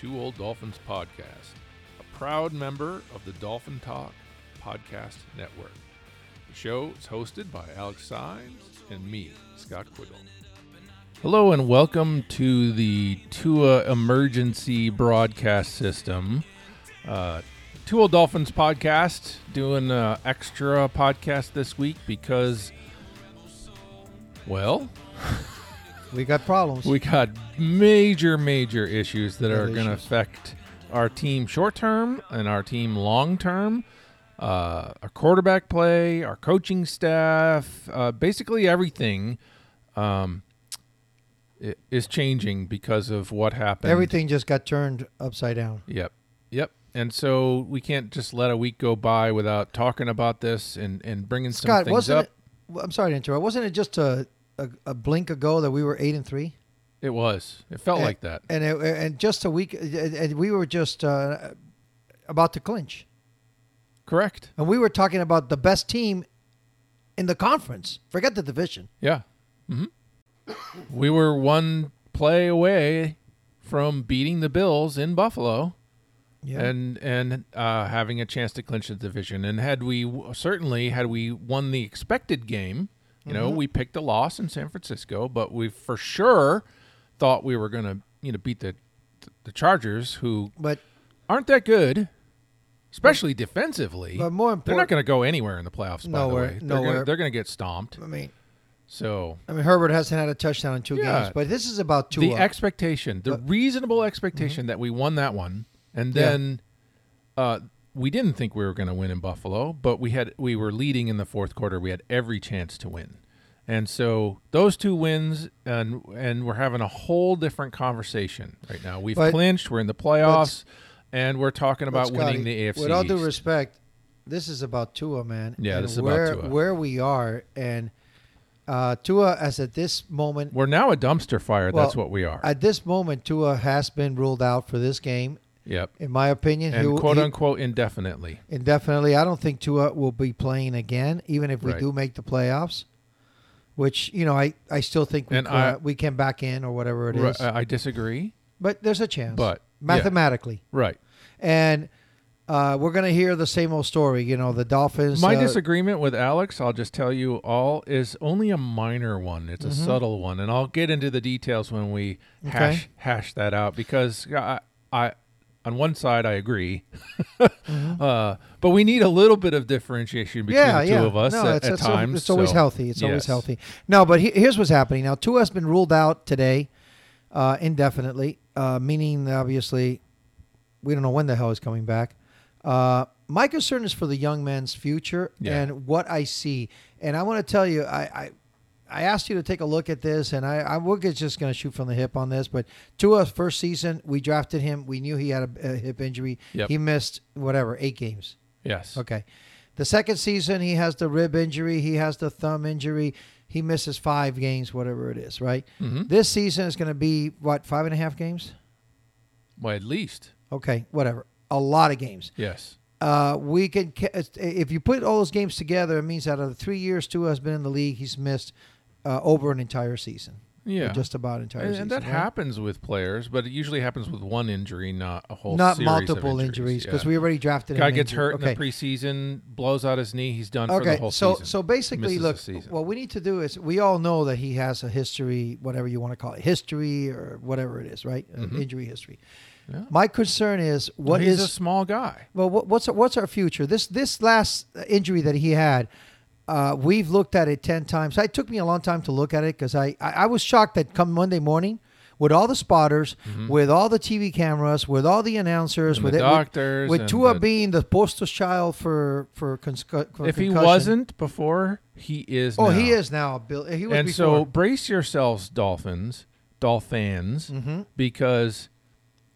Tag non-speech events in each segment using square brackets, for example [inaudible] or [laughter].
Two Old Dolphins podcast, a proud member of the Dolphin Talk Podcast Network. The show is hosted by Alex Symes and me, Scott Quiggle. Hello and welcome to the Tua Emergency Broadcast System. Uh, Two Old Dolphins podcast, doing an extra podcast this week because, well, [laughs] We got problems. we got major, major issues that are going to affect our team short term and our team long term. Uh, our quarterback play, our coaching staff, uh, basically everything um, is changing because of what happened. Everything just got turned upside down. Yep. Yep. And so we can't just let a week go by without talking about this and, and bringing some Scott, things wasn't up. it? I'm sorry to interrupt. Wasn't it just a, a, a blink ago that we were eight and three? It was. It felt And- like that. And it, and just a week, and we were just uh, about to clinch, Correct. and we were talking about the best team in the conference. Forget the division. Yeah. hmm we were one play away from beating the Bills in Buffalo Yeah. and and uh, having a chance to clinch the division. And had we certainly had we won the expected game, you Mm-hmm. know, we picked a loss in San Francisco, but we for sure thought we were going to you know beat the the Chargers, who but aren't that good. Especially defensively, but more important, they're not going to go anywhere in the playoffs. By the way, they're nowhere. Gonna, they're going to get stomped. I mean, So I mean Herbert hasn't had a touchdown in two Yeah. games, but this is about two. the expectation, the But- Mm-hmm. reasonable expectation that we won that one, and Yeah. then uh, we didn't think we were going to win in Buffalo, but we had we were leading in the fourth quarter. We had every chance to win, and so those two wins, and and we're having a whole different conversation right now. We've But- clinched. We're in the playoffs, and we're talking about But, winning the AFC. With all due East. respect, this is about Tua, man. Yeah, and this is about where, Tua. Where we are, and uh, Tua, as at this moment, we're now a dumpster fire. That's what we are. at this moment, Tua has been ruled out for this game. Yep, In my opinion, and he, quote he- unquote indefinitely. indefinitely. I don't think Tua will be playing again, even if we Right. do make the playoffs. Which you know, I, I still think we And I- we can back in or whatever it is. Right, I disagree, but there's a chance. but yeah, mathematically, right. and uh, we're gonna hear the same old story. You know, the Dolphins. My uh, disagreement with Alex, I'll just tell you all, is only a minor one. It's a subtle one, and I'll get into the details when we Mm-hmm. Okay. hash hash that out. Because I, I on one side, I agree, [laughs] uh, but we need a little bit of differentiation between Mm-hmm. yeah, the two yeah. of us no, at, it's, at it's, times. It's always so, healthy. It's always healthy. No, but he, here's what's happening now. Tua has been ruled out today, uh, indefinitely, uh, meaning obviously we don't know when the hell he's coming back. Uh, my concern is for the young man's future Yeah. and what I see. And I want to tell you, I, I I asked you to take a look at this, and I, I we're just going to shoot from the hip on this. But Tua's first season, we drafted him. We knew he had a, a hip injury. Yep. He missed whatever eight games. Yes. Okay. The second season, he has the rib injury. He has the thumb injury. He misses five games, whatever it is, right? Mhm. This season is going to be, what, five and a half games? Well, at least. Okay, whatever. A lot of games. Yes. Uh, we can, if you put all those games together, it means out of the three years Tua has been in the league, he's missed uh, over an entire season. Yeah. Just about entire and, season. and that right? happens with players, but it usually happens with one injury, not a whole Not multiple injuries because Yeah. we already drafted a Guy gets injured. hurt okay. in the preseason, blows out his knee, he's done for the Okay, whole so season. so so basically, look, what we need to do is we all know that he has a history, whatever you want to call it, history or whatever it is, right? Uh, injury history. Mm-hmm. Yeah. My concern is Well, he's is a small guy. well, what, what's what's our future? This this last injury that he had, uh, we've looked at it ten times. It took me a long time to look at it because I, I I was shocked that come Monday morning with all the spotters, with all the TV cameras, with all the announcers, And with the it, with- doctors with, and Tua the- being the poster child for for, cons- for if he wasn't before, he is. oh, now. he is now. Bill, he was and before. so brace yourselves, Dolphins, Dolphins, Mm-hmm. because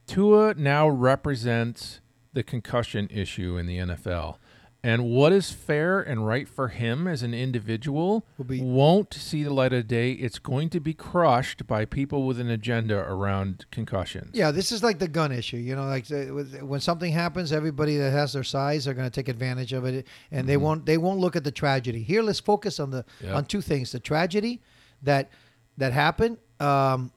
Tua now represents the concussion issue in the NFL. And what is fair and right for him as an individual Will be- won't see the light of day. It's going to be crushed by people with an agenda around concussions. Yeah, this is like the gun issue. You know, like uh, when something happens, everybody that has their size are going to take advantage of it, and they won't. They won't look at the tragedy. Here, let's focus on the Yeah. on two things: the tragedy that that happened. Um,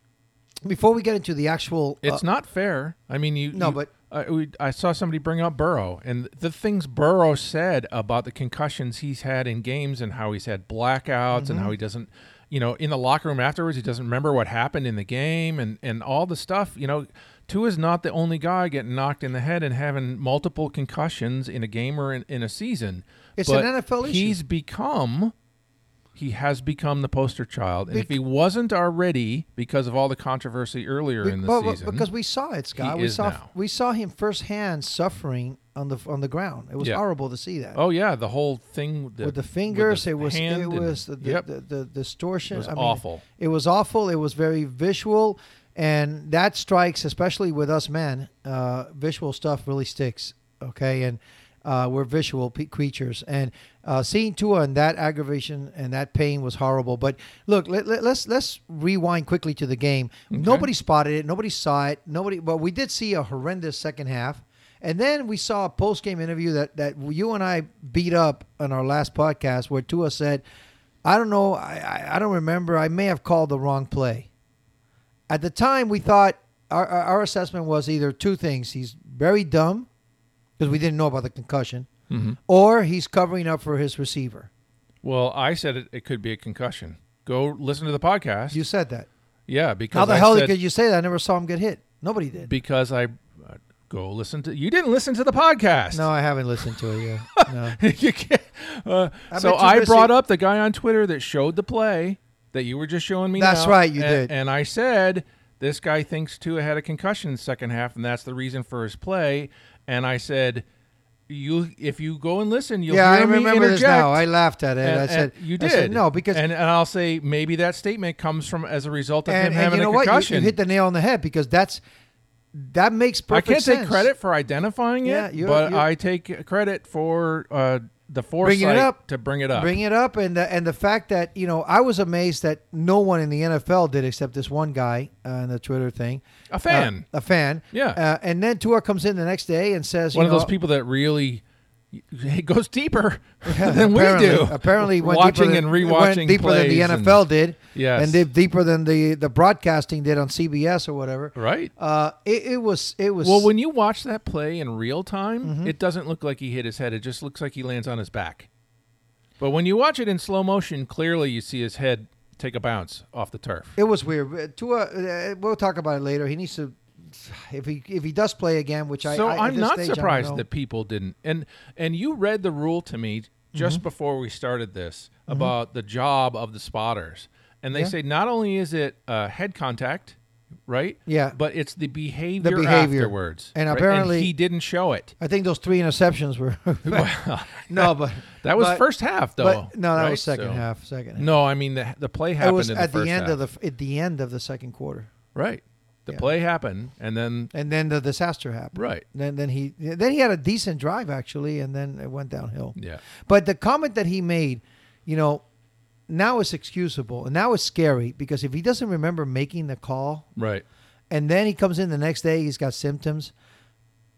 before we get into the actual, It's uh, not fair. I mean, you. No, you- but- uh, we, I saw somebody bring up Burrow and the things Burrow said about the concussions he's had in games and how he's had blackouts and Mm-hmm. how he doesn't, you know, in the locker room afterwards he doesn't remember what happened in the game and and all the stuff. You know, Tua's not the only guy getting knocked in the head and having multiple concussions in a game or in, in a season. It's But an NFL issue. He's become. He has become the poster child, and if he wasn't already, because of all the controversy earlier be- in the season, because we saw it, Scott. we saw now. we saw him firsthand suffering on the on the ground. It was Yeah. horrible to see that. Oh yeah, the whole thing the, with the fingers, the it was it was the, the, yep. the distortion. It was I mean, awful. It was awful. It was very visual, and that strikes, especially with us men. Uh, visual stuff really sticks. Okay, and uh, we're visual pe- creatures, and uh, seeing Tua and that aggravation and that pain was horrible. But look, let, let, let's let's rewind quickly to the game. Nobody spotted it. Nobody saw it. Nobody. But we did see a horrendous second half. And then we saw a post game interview that, that you and I beat up on our last podcast where Tua said, I don't know, I, I, don't remember, I may have called the wrong play. At the time, we thought our, our assessment was either two things he's very dumb because we didn't know about the concussion, Mm-hmm. or he's covering up for his receiver. Well, I said it, it could be a concussion. Go listen to the podcast. You said that. yeah, because How the I hell said, could you say that? I never saw him get hit. Nobody did. because I uh, go listen to you didn't listen to the podcast. No, I haven't listened to it yet. [laughs] No. you can't. Uh, so I brought up the guy on Twitter that showed the play that you were just showing me. That's now, right, you and, did. And I said this guy thinks Tua had a concussion in the second half, and that's the reason for his play. And I said, you if you go and listen, you'll yeah, I hear me remember this now. I laughed at it. And- I said, you did. said, no, because and, and I'll say maybe that statement comes from as a result of and, him and having you know a what? You, concussion. you hit the nail on the head because that's that makes perfect sense. I perfect can't sense. take credit for identifying it, Yeah, you're- but you're- I take credit for uh, the foresight Bringing it up. to bring it up. Bring it up, and the, and the fact that you know I was amazed that no one in the NFL did except this one guy uh, in the Twitter thing, a fan, uh, a fan, Yeah. uh, and then Tua comes in the next day and says, one of those people that really [laughs] it goes deeper [laughs] than we do. Apparently, watching than, and rewatching deeper than the plays and- NFL did, Yes. and did deeper than the the broadcasting did on CBS or whatever. right. Uh, it, it was it was Well, when you watch that play in real time, Mm-hmm. it doesn't look like he hit his head. It just looks like he lands on his back. But when you watch it in slow motion, clearly you see his head take a bounce off the turf. It was weird. Uh, Tua, uh, we'll talk about it later. He needs to, if he if he does play again, which I so I, at I'm this not stage, surprised that people didn't. And and you read the rule to me just Mm-hmm. before we started this about the job of the spotters, and they Yeah. say not only is it uh, head contact, right? Yeah. But it's the behavior, behavior. afterwards, And right? apparently- he didn't show it. I think those three interceptions were [laughs] [laughs] [laughs] no, but That was but- first half, though. But no, that right? was second So- half. Second half. No, I mean the the play it happened was in the at the end half. of the at the end of the second quarter, right. The Yeah. play happened, and then and then the disaster happened. right, Then then he then he had a decent drive actually, and then it went downhill. yeah, But the comment that he made, you know, now it's excusable and now it's scary because if he doesn't remember making the call right. and then he comes in the next day, he's got symptoms.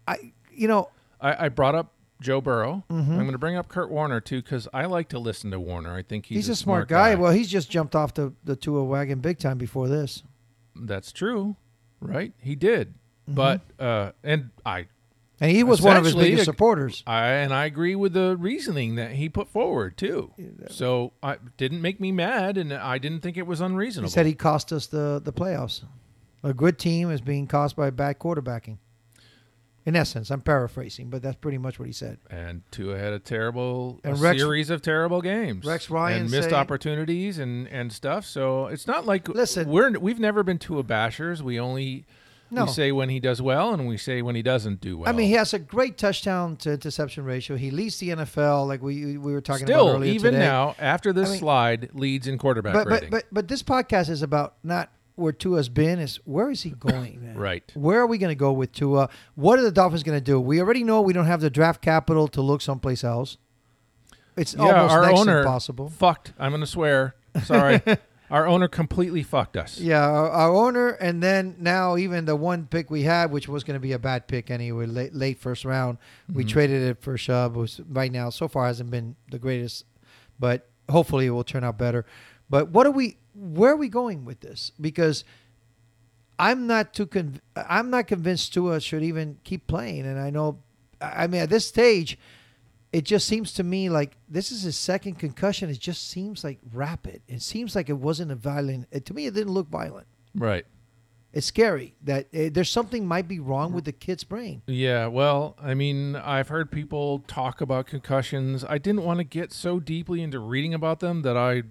I, you know, I, I brought up Joe Burrow. Mm-hmm. I'm going to bring up Kurt Warner too because I like to listen to Warner. I think he's, he's, a, smart, guy. Well, he's just jumped off the the Tua wagon big time before this. that's true, right? He did, Mm-hmm. but uh, and I, And he was one of his biggest supporters. I and I agree with the reasoning that he put forward too. So I didn't make me mad, and I didn't think it was unreasonable. He said he cost us the the playoffs. A good team is being cost by bad quarterbacking. In essence, I'm paraphrasing, but that's pretty much what he said. And Tua had a terrible a And Rex- series of terrible games. Rex Ryan and missed say- opportunities and, and stuff. So it's not like Listen. we're we've never been Tua bashers. We only No. we say when he does well and we say when he doesn't do well. I mean, he has a great touchdown to interception ratio. He leads the NFL, like we we were talking still about earlier even today. now after this I mean- slide leads in quarterback but, but but but this podcast is about not where Tua's been, is where is he [laughs] going? man? Right. Where are we going to go with Tua? What are the Dolphins going to do? We already know we don't have the draft capital to look someplace else. It's yeah, almost our next owner impossible. fucked. I'm gonna swear. Sorry, [laughs] our owner completely fucked us. Yeah, our, our owner, and then now even the one pick we had, which was going to be a bad pick anyway, late, late first round, we Mm-hmm. traded it for Chubb. Was right now so far hasn't been the greatest, but hopefully it will turn out better. But what are we? Where are we going with this? Because I'm not too conv- I'm not convinced Tua should even keep playing, and I know, I mean, at this stage. It just seems to me like this is his second concussion. It just seems like rapid. It seems like it wasn't a violent. It, to me, it didn't look violent Right. it's scary that uh, there's something might be wrong with the kid's brain. Yeah, well, I mean, I've heard people talk about concussions. I didn't want to get so deeply into reading about them that I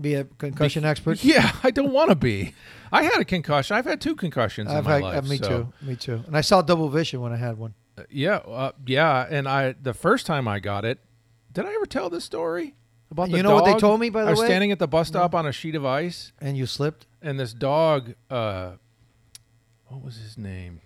Be a concussion expert. [laughs] Yeah, I don't want to be. I had a concussion. I've had two concussions I've in my had, life. uh, me so- too. Me too. And I saw double vision when I had one. Uh, Yeah, uh, yeah, and I the first time I got it, did I ever tell this story about the You know what they told me, by the way? I was way? standing at the bus stop on a sheet of ice, And you slipped. and this dog, uh, what was his name?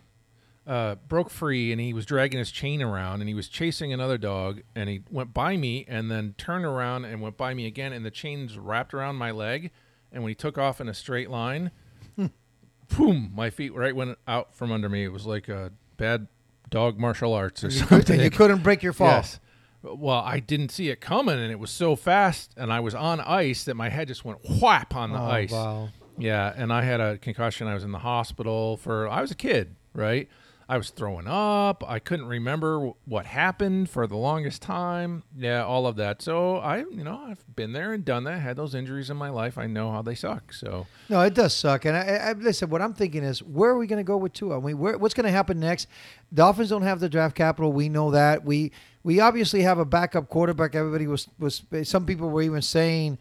Uh, broke free, and he was dragging his chain around, and he was chasing another dog, and he went by me, and then turned around and went by me again, and the chains wrapped around my leg, and when he took off in a straight line, [laughs] boom, my feet right went out from under me. It was like a bad dog martial arts or [laughs] You something. could, you couldn't break your fall. Yes. Well, I didn't see it coming, and it was so fast, and I was on ice that my head just went whap on the Oh, ice. wow. Yeah, and I had a concussion. I was in the hospital for. I was a kid, right? I was throwing up. I couldn't remember w- what happened for the longest time. Yeah, all of that. So I, you know, I've been there and done that. Had those injuries in my life. I know how they suck. So No, it does suck. And I, I, listen, what I'm thinking is, where are we going to go with Tua? I mean, where, what's going to happen next? Dolphins don't have the draft capital. We know that. We we obviously have a backup quarterback. Everybody was was. Some people were even saying,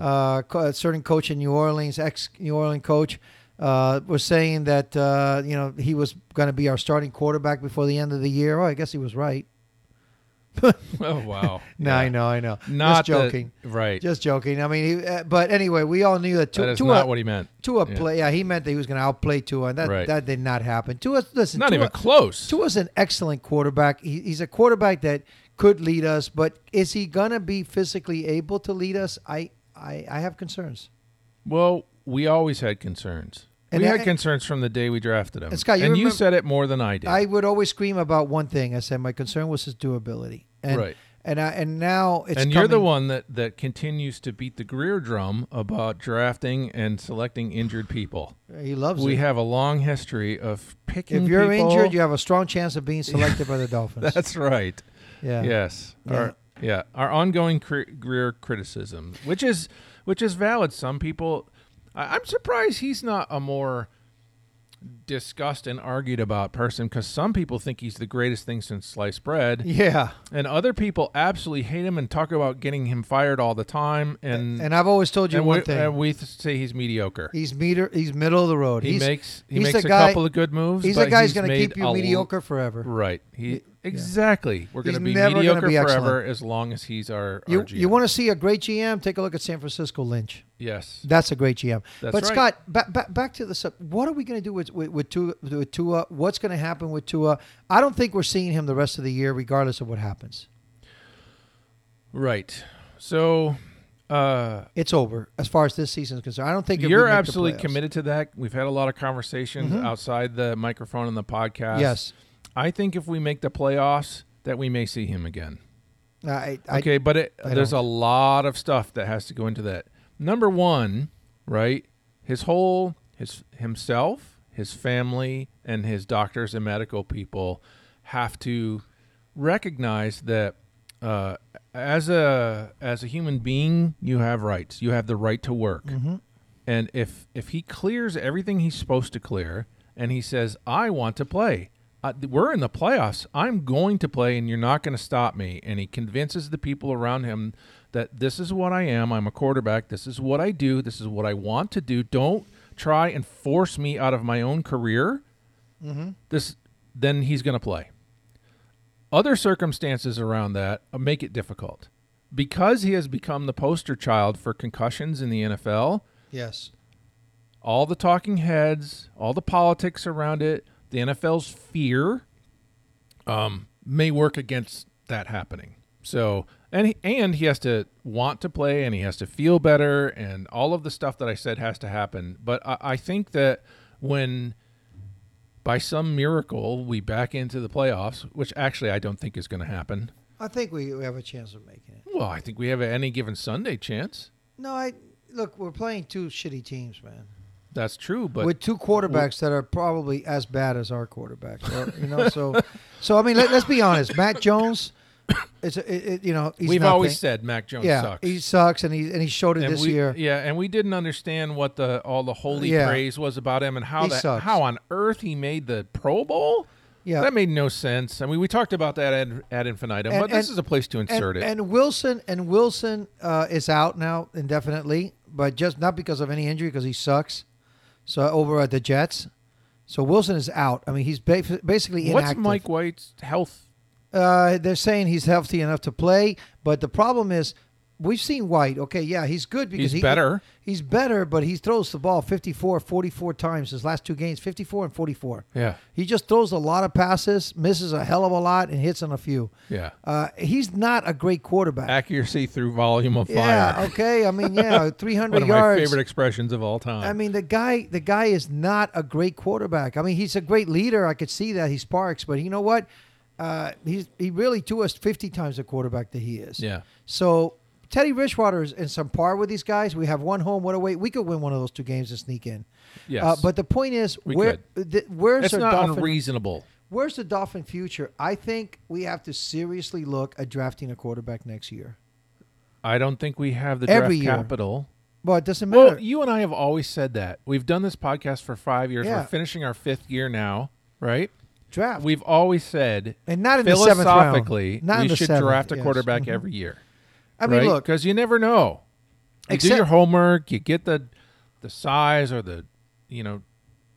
uh, a certain coach in New Orleans, ex New Orleans coach, uh, was saying that uh, you know he was going to be our starting quarterback before the end of the year. Oh, I guess he was right. [laughs] oh wow. [laughs] No, Yeah. I know, I know. Not Just joking. The, right. Just joking. I mean, he, uh, but anyway, we all knew that Tua, that is Tua, not what he meant. Tua Yeah. play. Yeah, he meant that he was going to outplay Tua, and that Right. that did not happen. Tua, listen, Not Tua, even close. Tua's an excellent quarterback. He, he's a quarterback that could lead us, but is he going to be physically able to lead us? I, I, I have concerns. Well, we always had concerns. And we I- had concerns from the day we drafted him. And Scott, you and you said it more than I did. I would always scream about one thing. I said my concern was his durability, and Right. and I, and now it's and you're the one that, that continues to beat the Grier drum about drafting and selecting injured people. He loves We it. have a long history of picking if you're people- injured, you have a strong chance of being [laughs] selected by the Dolphins. That's right. yeah. Yes. Yeah. Our, yeah. Our ongoing Grier criticism, which is which is valid. Some people, I, I'm surprised he's not a more discussed and argued about person because some people think he's the greatest thing since sliced bread, Yeah. and other people absolutely hate him and talk about getting him fired all the time. And And I've always told you one we, thing. and we say he's mediocre. he's meter. He's middle of the road. he he's, makes he makes a guy- couple of good moves. He's a guy who's going to keep you a l- mediocre forever. Right. He Yeah. exactly. We're going to be mediocre be forever excellent. as long as he's our, You our you want to see a great GM? Take a look at San Francisco Lynch. yes. That's a great GM. That's but right. Scott, back, back, back to the sub. What are we going to do with with, with, Tua, with Tua? What's going to happen with Tua? I don't think we're seeing him the rest of the year, regardless of what happens. Right. So uh, It's over as far as this season is concerned. I don't think you're absolutely committed to that. We've had a lot of conversations Mhm. outside the microphone and the podcast. Yes. I think if we make the playoffs, that we may see him again. I, I, Okay, but it, there's don't. a lot of stuff that has to go into that. Number one, right? His whole his himself, his family, and his doctors and medical people have to recognize that uh, as a as a human being, you have rights. You have the right to work. Mhm. And if if he clears everything he's supposed to clear, and he says, "I want to play," uh, we're in the playoffs. I'm going to play, and you're not going to stop me. And he convinces the people around him that this is what I am. I'm a quarterback. This is what I do. This is what I want to do. Don't try and force me out of my own career. Mm-hmm. This, then he's going to play. Other circumstances around that uh, make it difficult because he has become the poster child for concussions in the NFL Yes. all the talking heads, all the politics around it, the NFL's fear um, may work against that happening. So, and he, and he has to want to play, and he has to feel better, and all of the stuff that I said has to happen. But I, I think that when by some miracle we back into the playoffs, which actually I don't think is going to happen. I think we, we have a chance of making it. Well, I think we have a any given Sunday chance. No, I look. We're playing two shitty teams, man. That's true, but with two quarterbacks that are probably as bad as our quarterback, or, you know, so [laughs] so I mean, let, us be honest. Matt Jones, it's it, it- you know he's we've nothing. always said Mac Jones yeah sucks. he sucks and he and he showed it and this we, year. Yeah, and we didn't understand what the all the holy Yeah. praise was about him and how He that sucks. how on earth he made the Pro Bowl. Yeah. that made no sense. I mean, we talked about that ad, ad infinitum, And- but this is a place to insert and, it. and Wilson and Wilson uh, is out now indefinitely, but just not because of any injury because he sucks. So over at the Jets, so Wilson is out. I mean, he's ba- basically What's. Mike White's health? Uh, they're saying he's healthy enough to play, but the problem is we've seen White. Okay, yeah, he's good because He's he, better. He's better, but he throws the ball 54, 44 times his last two games, 54 and 44. Yeah, He just throws a lot of passes, misses a hell of a lot, and hits on a few. yeah. Uh, he's not a great quarterback. Accuracy through volume of yeah, fire. Yeah. Okay. I mean, yeah, [laughs] 300 One of yards. my favorite expressions of all time. I mean, the guy, the guy is not a great quarterback. I mean, he's a great leader. I could see that he sparks, but you know what? Uh, he's he really to us 50 times the quarterback that he is. yeah, So Teddy Bridgewater is in some par with these guys. We have one home, one away. We could win one of those two games and sneak in. yes. Uh, but the point is, We where the, where's the not Dolphin? unreasonable. Where's the Dolphin future? I think we have to seriously look at drafting a quarterback next year. I don't think we have the Every draft year. capital. Well, it doesn't matter. Well, you and I have always said that. We've done this podcast for five years. Yeah. We're finishing our fifth year now, right? draft We've always said and not in the seventh round. philosophically Not we should seventh, draft a yes. quarterback Mhm. every year. I mean, look, because you never know. You do your homework. You get the the size or the you know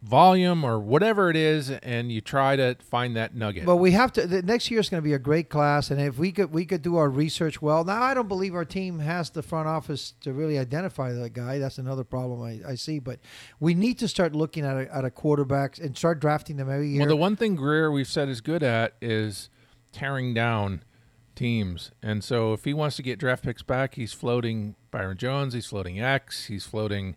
volume or whatever it is, and you try to find that nugget. But we have to. The next year is going to be a great class, and if we could, we could do our research well. Now, I don't believe our team has the front office to really identify that guy. That's another problem I, I see. But we need to start looking at a, at a quarterbacks and start drafting them every year. well, the one thing Grier we've said is good at is tearing down teams, and so if he wants to get draft picks back, he's floating Byron Jones, he's floating X, he's floating,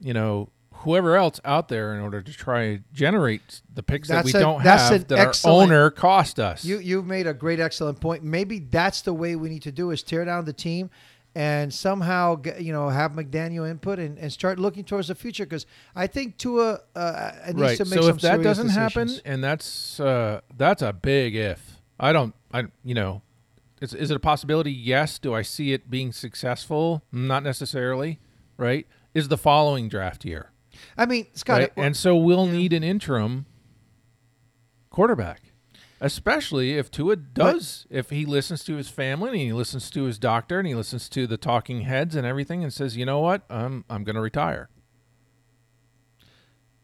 you know. Whoever else out there, in order to try generate the picks that we a- don't that's have, that excellent- our owner cost us. you you've made a great, excellent point. Maybe that's the way we need to do is tear down the team. And somehow, get, you know, have McDaniel input and, and start looking towards the future because I think Tua uh, needs right. to make so some if that doesn't decisions. happen, and that's uh, that's a big if. I don't. I you know, is is it a possibility? Yes. Do I see it being successful? Not necessarily. Right. Is the following draft year. I mean, Scott, Right. And so we'll need an interim quarterback. Especially if Tua does, if he listens to his family and he listens to his doctor and he listens to the talking heads and everything and says, you know what, I'm I'm going to retire.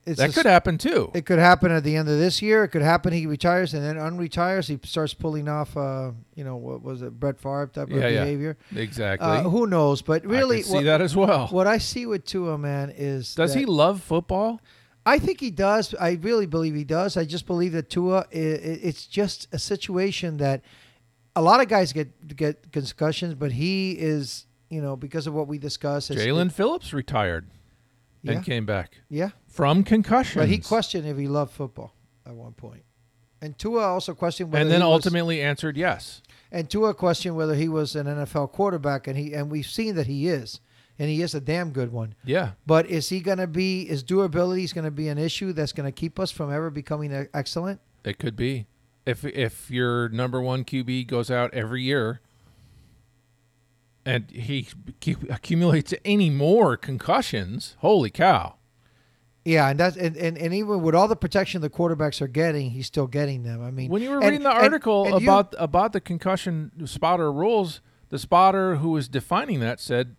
It's That could happen too. It could happen at the end of this year. It could happen he retires and then unretires. He starts pulling off, uh, you know, what was it, Brett Favre type of Yeah, yeah. behavior. exactly. Uh, who knows? But really, I see what, that as well. what I see with Tua, man, is Does he love football? I think he does. I really believe he does. I just believe that Tua, it's just a situation that a lot of guys get get concussions, but he is, you know, because of what we discussed. Jaelan Phillips retired yeah, and came back yeah. from concussion. But he questioned if he loved football at one point. And Tua also questioned whether and then he was- ultimately answered yes. And Tua questioned whether he was an NFL quarterback, and he and we've seen that he is, and he is a damn good one. Yeah. But is he going to be? Is durability is going to be an issue that's going to keep us from ever becoming excellent? It could be. If if your number one QB goes out every year and he accumulates any more concussions, holy cow. Yeah, and that's and, and, and even with all the protection the quarterbacks are getting, he's still getting them. I mean, When you were and- reading the article and you- about about the concussion spotter rules, the spotter who was defining that said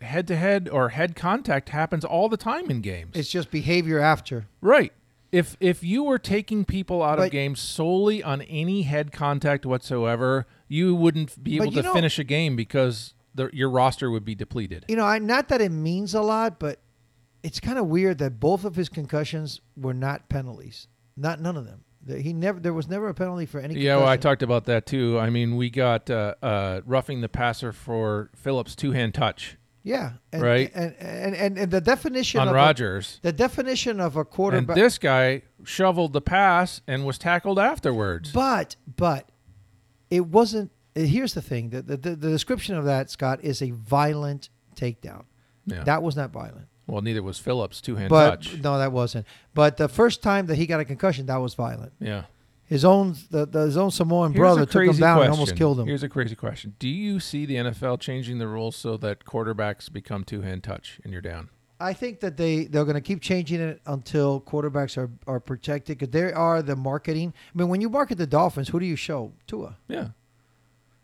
head to head or head contact happens all the time in games. it's just behavior after. right. If if you were taking people out of games solely on any head contact whatsoever, you wouldn't be able to know- finish a game because the, your roster would be depleted. You know, I, not that it means a lot, but it's kind of weird that both of his concussions were not penalties. Not none of them. The- He never. There was never a penalty for any. Yeah, well, I talked about that too. I mean, we got uh, uh, roughing the passer for Phillips' two hand touch Yeah, and, Right. And and, and and the definition on of a- Rodgers. the definition of a quarterback. And this guy shoveled the pass and was tackled afterwards. But but it wasn't. uh, Here's the thing: the, the the description of that Scott is a violent takedown. yeah. That was not violent. well, neither was Phillips' two hand But touch. no, that wasn't. But the first time that he got a concussion, that was violent. Yeah. His own the, the his own Samoan Here's brother a took him crazy down and almost killed him. Here's a crazy question. Do you see the NFL changing the rules so that quarterbacks become two hand touch and you're down? I think that they they're going to keep changing it until quarterbacks are are protected because they are the marketing. I mean, when you market the Dolphins, who do you show? Tua. Yeah.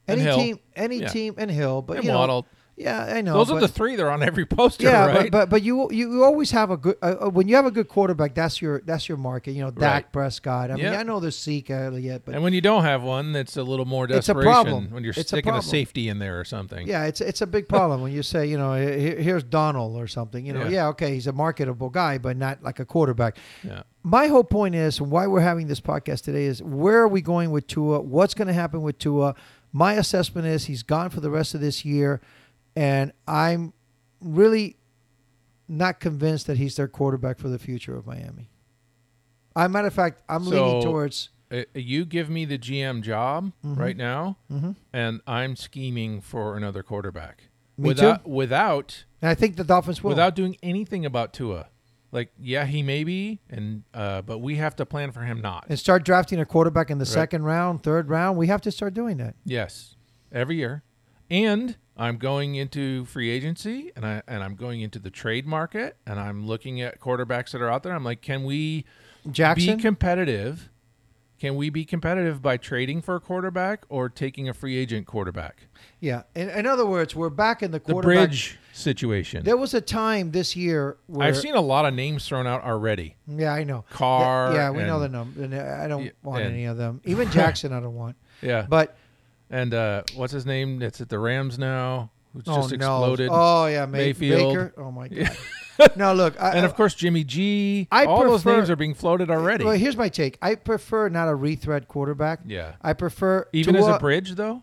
Any team, any Yeah. team, and Hill. But And you know, Waddle. Yeah, I know. Those are the three that are on every poster, Yeah, right? but, but but you you always have a good uh, uh, when you have a good quarterback. That's your that's your market. You know, Dak Right. Prescott. I mean, I know there's Zeke yet, but and when you don't have one, it's a little more desperation. It's a problem. when you're It's a sticking a, problem. safety in there or something. yeah, it's it's a big problem when you say you know here, here's Donald or something. You know, Yeah. yeah. okay, he's a marketable guy, but not like a quarterback. Yeah. My whole point is why we're having this podcast today is where are we going with Tua? What's going to happen with Tua? My assessment is he's gone for the rest of this year, and I'm really not convinced that he's their quarterback for the future of Miami. I matter of fact, I'm leaning towards. Uh, you give me the GM job Mm-hmm. right now, and I'm scheming for another quarterback Me without too. without And I think the Dolphins will. without doing anything about Tua. Like, yeah, he may be, and uh, but we have to plan for him not. and start drafting a quarterback in the second round, third round. We have to start doing that. Yes, every year, and I'm going into free agency, and I and I'm going into the trade market, and I'm looking at quarterbacks that are out there. I'm like, can we Jackson. be competitive? Can we be competitive by trading for a quarterback or taking a free agent quarterback? yeah. In, in other words, we're back in the The quarterback. bridge situation. There was a time this year where I've seen a lot of names thrown out already. Yeah, I know. Carr Yeah, we know the number. And I don't want and- any of them. Even Jackson, I don't want. [laughs] Yeah, But and uh, what's his name? That's at the Rams now. Who's oh just no! exploded. Oh yeah, May- Mayfield. Baker. Oh my [laughs] god. no, look. I, and of course Jimmy G. I All those prefer- names are being floated already. Well, here's my take. I prefer not a rethread quarterback. yeah. I prefer Even as a bridge, though.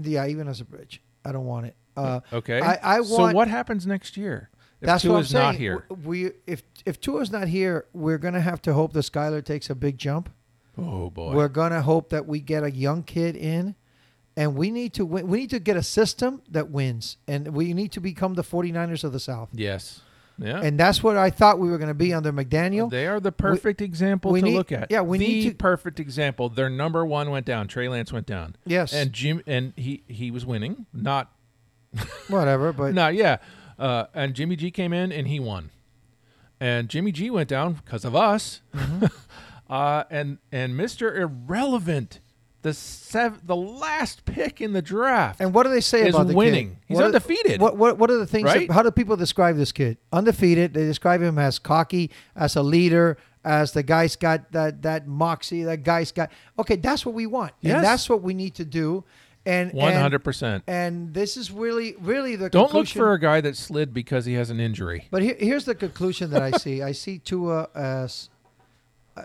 Yeah, even as a bridge. I don't want it. Uh, Okay. I, I so what happens next year? If That's what I'm Tua's not saying. here. We if if Tua's not here, we're gonna have to hope that Skylar takes a big jump. Oh boy. We're gonna hope that we get a young kid in, and we need to win. We need to get a system that wins, and we need to become the 49ers of the South. yes. Yeah. And that's what I thought we were going to be under McDaniel. they are the perfect example we to need- look at. yeah, we the need to- perfect example. Their number one went down. Trey Lance went down. Yes. And Jim and he he was winning. Not [laughs] Whatever, but not yeah. Uh, and Jimmy G came in and he won. And Jimmy G went down because of us. Mm-hmm. [laughs] uh, and and Mr. Irrelevant, the sev- the last pick in the draft. and what do they say is about the winning. kid? He's What are- undefeated. What, what what are the things? Right? That, how do people describe this kid? Undefeated. They describe him as cocky, as a leader, as the guy's got that that moxie. That guy's got. Okay, that's what we want, Yes. and that's what we need to do. And hundred percent. And this is really really the Don't look for a guy that slid because he has an injury. But here, here's the conclusion that I [laughs] see. I see Tua as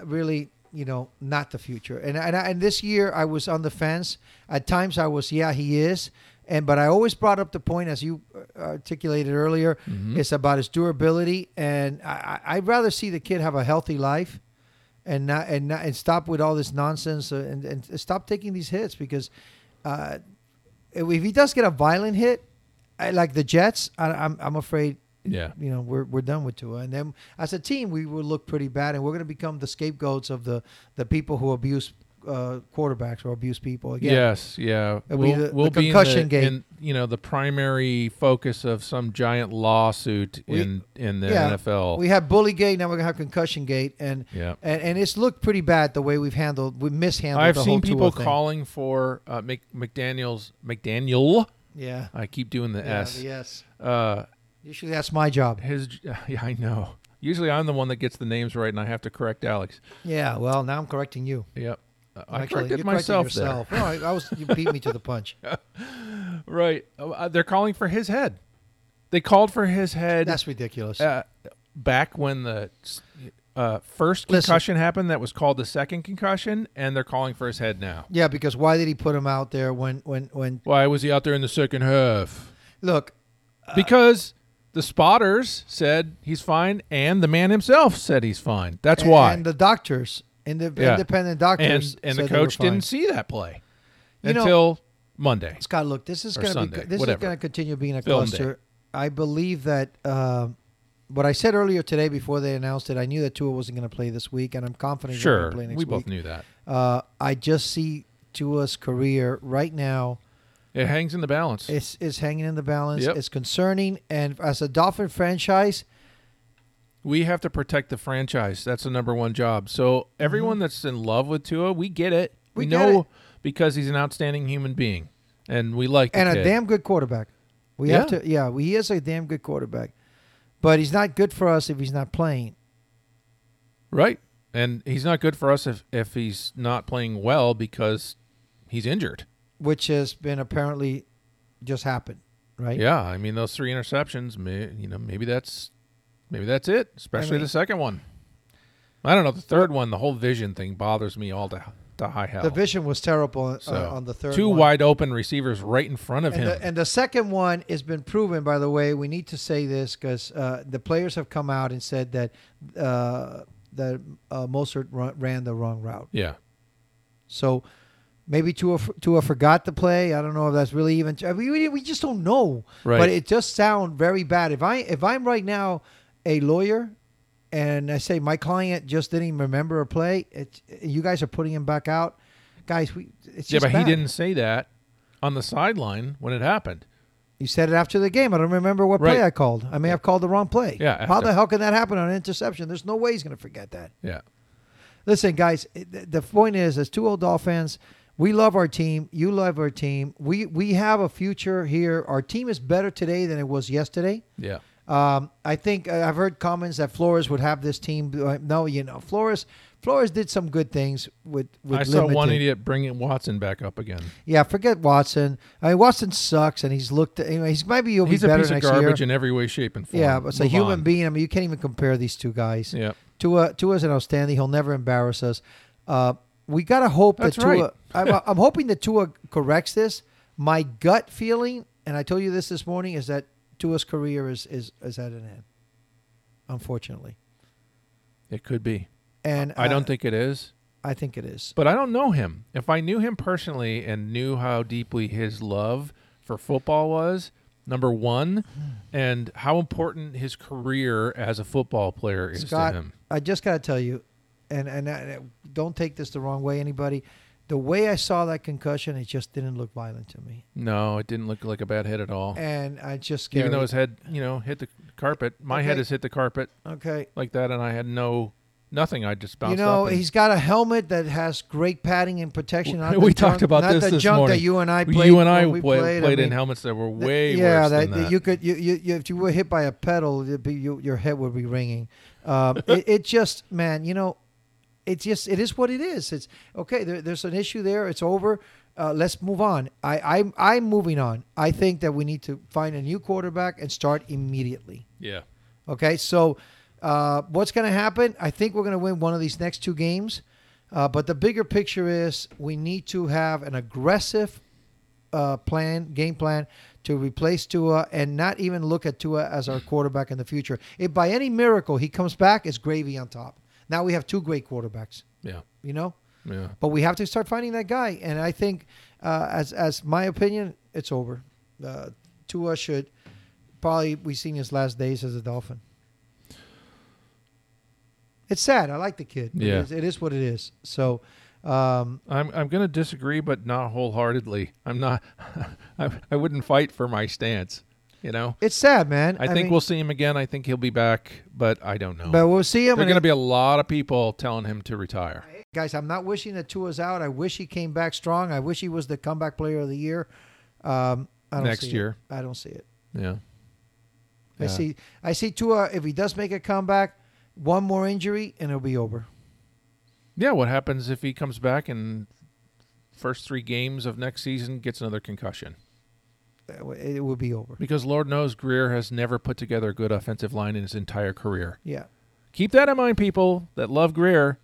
really, you know, not the future. And and, I, and this year I was on the fence. At times I was, yeah, he is. And but I always brought up the point, as you uh, articulated earlier, it's about his durability. And I, I'd rather see the kid have a healthy life, and not and not and stop with all this nonsense and, and stop taking these hits because. Uh, if he does get a violent hit, I, like the Jets, I, I'm I'm afraid Yeah. you know we're we're done with Tua, and then as a team we will look pretty bad, and we're going to become the scapegoats of the the people who abuse uh, quarterbacks or abuse people again. Yes, yeah. We'll, the- we'll the be in concussion the, gate. in, you know, the primary focus of some giant lawsuit We- in in the yeah, NFL. We have bully gate now. We're gonna have concussion gate, and yeah. and, and it's looked pretty bad the way we've handled we mishandled. I've the seen people calling for uh, Mc, McDaniel's McDaniel. Yeah. I keep doing the Yeah, S. Yes. Uh, Usually that's my job. his [laughs] yeah, I know. Usually I'm the one that gets the names right, and I have to correct Alex. Yeah. Well, now I'm correcting you. Yep. Uh, I Actually, corrected myself corrected there. No, I, I was. You beat me to the punch. [laughs] Right. Uh, they're calling for his head. They called for his head That's ridiculous. uh, back when the uh, first Listen. concussion happened. That was called the second concussion, and they're calling for his head now. yeah, because why did he put him out there when when when? Why was he out there in the second half? Look, Because the spotters said he's fine, and the man himself said he's fine. That's why. And the doctors, and the Yeah. independent and doctors, and the they were coach didn't see that play You know- until Monday. Scott, look, this is going to be this whatever. is going to continue being a Film cluster. I believe that uh, what I said earlier today before they announced it, I knew that Tua wasn't going to play this week, and I'm confident he's Sure, going to play next we week. both knew that. Uh, I just see Tua's career right now It hangs in the balance. It's is hanging in the balance. Yep. It's concerning, and as a Dolphin franchise, we have to protect the franchise. That's the number one job. So everyone that's in love with Tua, we get it. Mm-hmm. We We, get know it. because he's an outstanding human being, and we like and a damn good quarterback. We have to, yeah, he is a damn good quarterback, but he's not good for us if he's not playing. right. And he's not good for us if if he's not playing well because he's injured. Which has been apparently just happened, right? Yeah, I mean those three interceptions. May, you know, maybe that's maybe that's it. Especially mean- the second one. I don't know. The third one, the whole vision thing bothers me all to to high hell. The vision was terrible uh, on the third two one. wide open receivers right in front of And him. the, and the second one has been proven, by the way. We need to say this because uh, the players have come out and said that uh, that uh, Mostert ran the wrong route. yeah, So maybe Tua, Tua forgot to play. I don't know if that's really even. I mean, we, we just don't know. Right. But it just sounds very bad. If I if I'm right now a lawyer, and I say my client just didn't even remember a play, it, you guys are putting him back out, guys. We it's yeah, but he didn't say that on the sideline when it happened. You said it after the game. I don't remember what play I called. I may have called the wrong play. Yeah, How the hell can that happen on an interception? There's no way he's going to forget that. Yeah, Listen, guys, the the point is, as two old Dolphins, we love our team. You love our team. We we have a future here. Our team is better today than it was yesterday. yeah. Um, I think uh, I've heard comments that Flores would have this team. uh, No, you know, Flores Flores did some good things with with I saw one idiot bringing Watson back up again. Yeah, forget Watson. I mean, Watson sucks, and he's looked. Anyway, he's maybe he'll He's be a piece of garbage year. in every way, shape, and form. Yeah, but it's a human on. being. I mean, you can't even compare these two guys. Yeah, Tua Tua's an outstanding. He'll never embarrass us. Uh, we gotta hope That's that Tua. right. I'm, I'm hoping that Tua corrects this. My gut feeling, and I told you this this morning, is that Tua's career is is, is at an end. Unfortunately, it could be. and I uh, don't think it is. I think it is. But I don't know him. If I knew him personally and knew how deeply his love for football was, number one, and how important his career as a football player is Scott, to him. I just gotta tell you, and and I, don't take this the wrong way, anybody. The way I saw that concussion, it just didn't look violent to me, No, it didn't look like a bad hit at all. and I just scared. Even though his head, you know, hit the carpet. My head has hit the carpet okay, like that, and I had no nothing. I just bounced you know, up. and- he's got a helmet that has great padding and protection. Not [laughs] we the talked junk, about not this the this junk morning. that you and I played. You and I when we play- played, played I in mean, helmets that were th- way yeah, worse than that. you could you, you, you if you were hit by a pedal, it'd be, you, your head would be ringing. Um, [laughs] it, it just man, you know, it just it is what it is. It's okay. There, there's an issue there. It's over. Uh, let's move on. I, I'm I'm moving on. I think that we need to find a new quarterback and start immediately. yeah. Okay, so uh, what's going to happen? I think we're going to win one of these next two games. Uh, but the bigger picture is we need to have an aggressive uh, plan, game plan to replace Tua and not even look at Tua as our quarterback in the future. If by any miracle he comes back, it's gravy on top. Now we have two great quarterbacks, Yeah. you know? Yeah. But we have to start finding that guy. And I think, uh, as as my opinion, it's over. Uh, Tua should probably we seen his last days as a Dolphin. It's sad. I like the kid. Yeah. is- it is what it is. So, Um, I'm I'm going to disagree, but not wholeheartedly. I'm not. [laughs] I, I wouldn't fight for my stance. You know, it's sad, man. I, think mean, we'll see him again. I think he'll be back, but I don't know. but we'll see him. There's going to be a lot of people telling him to retire. guys, I'm not wishing that Tua's out. I wish he came back strong. I wish he was the comeback player of the year. Um, I don't Next see it. year. I don't see it. Yeah. I Yeah. see. I see Tua. If he does make a comeback, one more injury and it'll be over. Yeah. What happens if he comes back and first three games of next season gets another concussion? It will be over. Because Lord knows Grier has never put together a good offensive line in his entire career. Yeah. Keep that in mind, people that love Grier.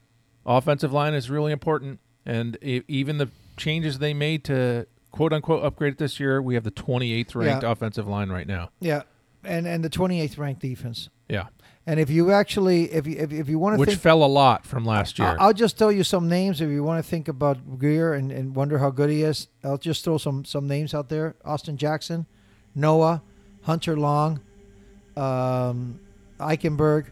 Offensive line is really important, and even the changes they made to quote unquote upgrade it this year, we have the 28th ranked Yeah. offensive line right now. Yeah. And and the 28th ranked defense. Yeah, And if you actually, if you if, if you want to which think, fell a lot from last year. I'll, just tell you some names if you want to think about Grier and, and wonder how good he is. I'll just throw some some names out there: Austin Jackson, Noah, Hunter Long, um, Eichenberg.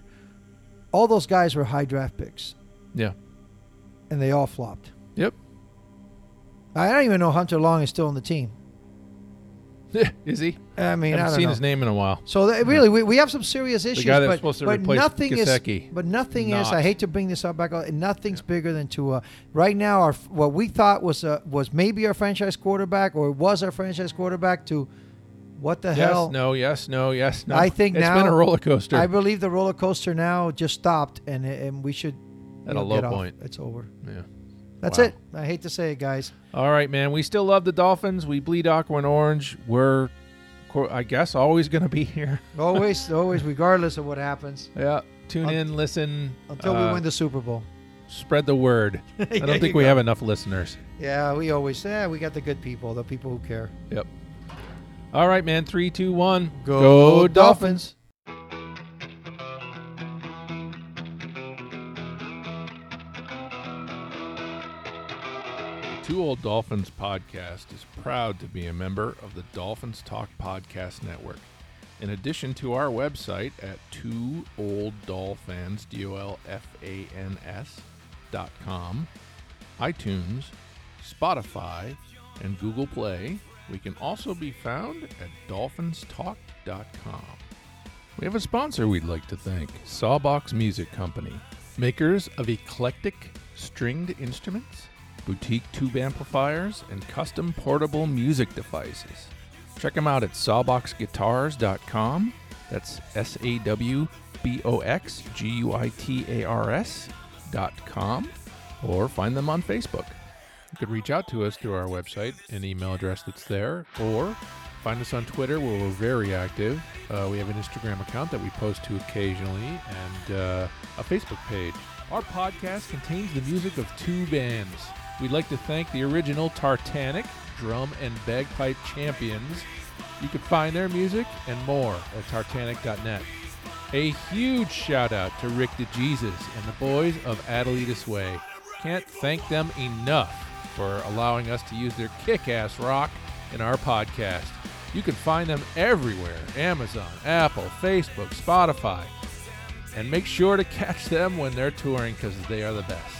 All those guys were high draft picks, yeah. and they all flopped. Yep. I don't even know Hunter Long is still on the team. [laughs] is he? I mean, I haven't don't seen know. his name in a while. So that, really, we, we have some serious issues. The guy that's but, supposed to but replace nothing Gesicki. is. But nothing is. I hate to bring this up back. Nothing's bigger than Tua. Right now, our what we thought was uh, was maybe our franchise quarterback or was our franchise quarterback to what the Yes, hell? no, yes, no, yes, no. I think it's now been a roller coaster. I believe the roller coaster now just stopped, and and we should At a low get off. point. It's over. yeah. That's Wow. it. I hate to say it, guys. All right, man. We still love the Dolphins. We bleed aqua and orange. We're, I guess, always going to be [laughs] here. Always, always, regardless of what happens, Yeah. Tune Un- in, listen. until uh, we win the Super Bowl. Spread the word. [laughs] I don't think we go. have enough listeners. Yeah, we always say yeah, we got the good people, the people who care. Yep. All right, man. Three, two, one. Go Dolphins. Two Old Dolfans podcast is proud to be a member of the Dolphins Talk Podcast Network. In addition to our website at two old dolfans, D O L F A N S dot com, iTunes, Spotify, and Google Play, we can also be found at dolphinstalk.com. We have a sponsor we'd like to thank Sawbox Music Company, makers of eclectic stringed instruments, boutique tube amplifiers, and custom portable music devices. Check them out at sawboxguitars.com. That's S A W B O X G U I T A R S dot com, or find them on Facebook. You could reach out to us through our website, and email address that's there, or find us on Twitter where we're very active. Uh, we have an Instagram account that we post to occasionally, and uh, a Facebook page. Our podcast contains the music of two bands. We'd like to thank the original Tartanic drum and bagpipe champions. You can find their music and more at tartanic.net. A huge shout out to Rick DeJesus and the boys of Adelitas Way. Can't thank them enough for allowing us to use their kick ass rock in our podcast. You can find them everywhere Amazon, Apple, Facebook, Spotify. And make sure to [laughs] catch them when they're touring because they are the best.